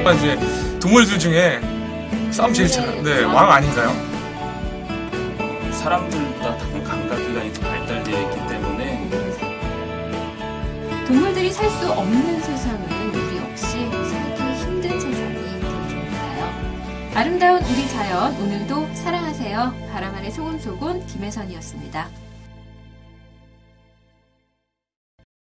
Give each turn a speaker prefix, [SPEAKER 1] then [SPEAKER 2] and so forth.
[SPEAKER 1] 오빠 이제 동물들 중에 싸움 제일 네. 잘, 네, 왕 아닌가요?
[SPEAKER 2] 사람들보다 당- 감각기관이 더 발달되어 있기 때문에
[SPEAKER 3] 동물들이 살 수 없는 세상은 우리 역시 살기 힘든 세상이 되니까요. 아름다운 우리 자연 오늘도 사랑하세요. 바람 아래 소곤소곤 김혜선이었습니다.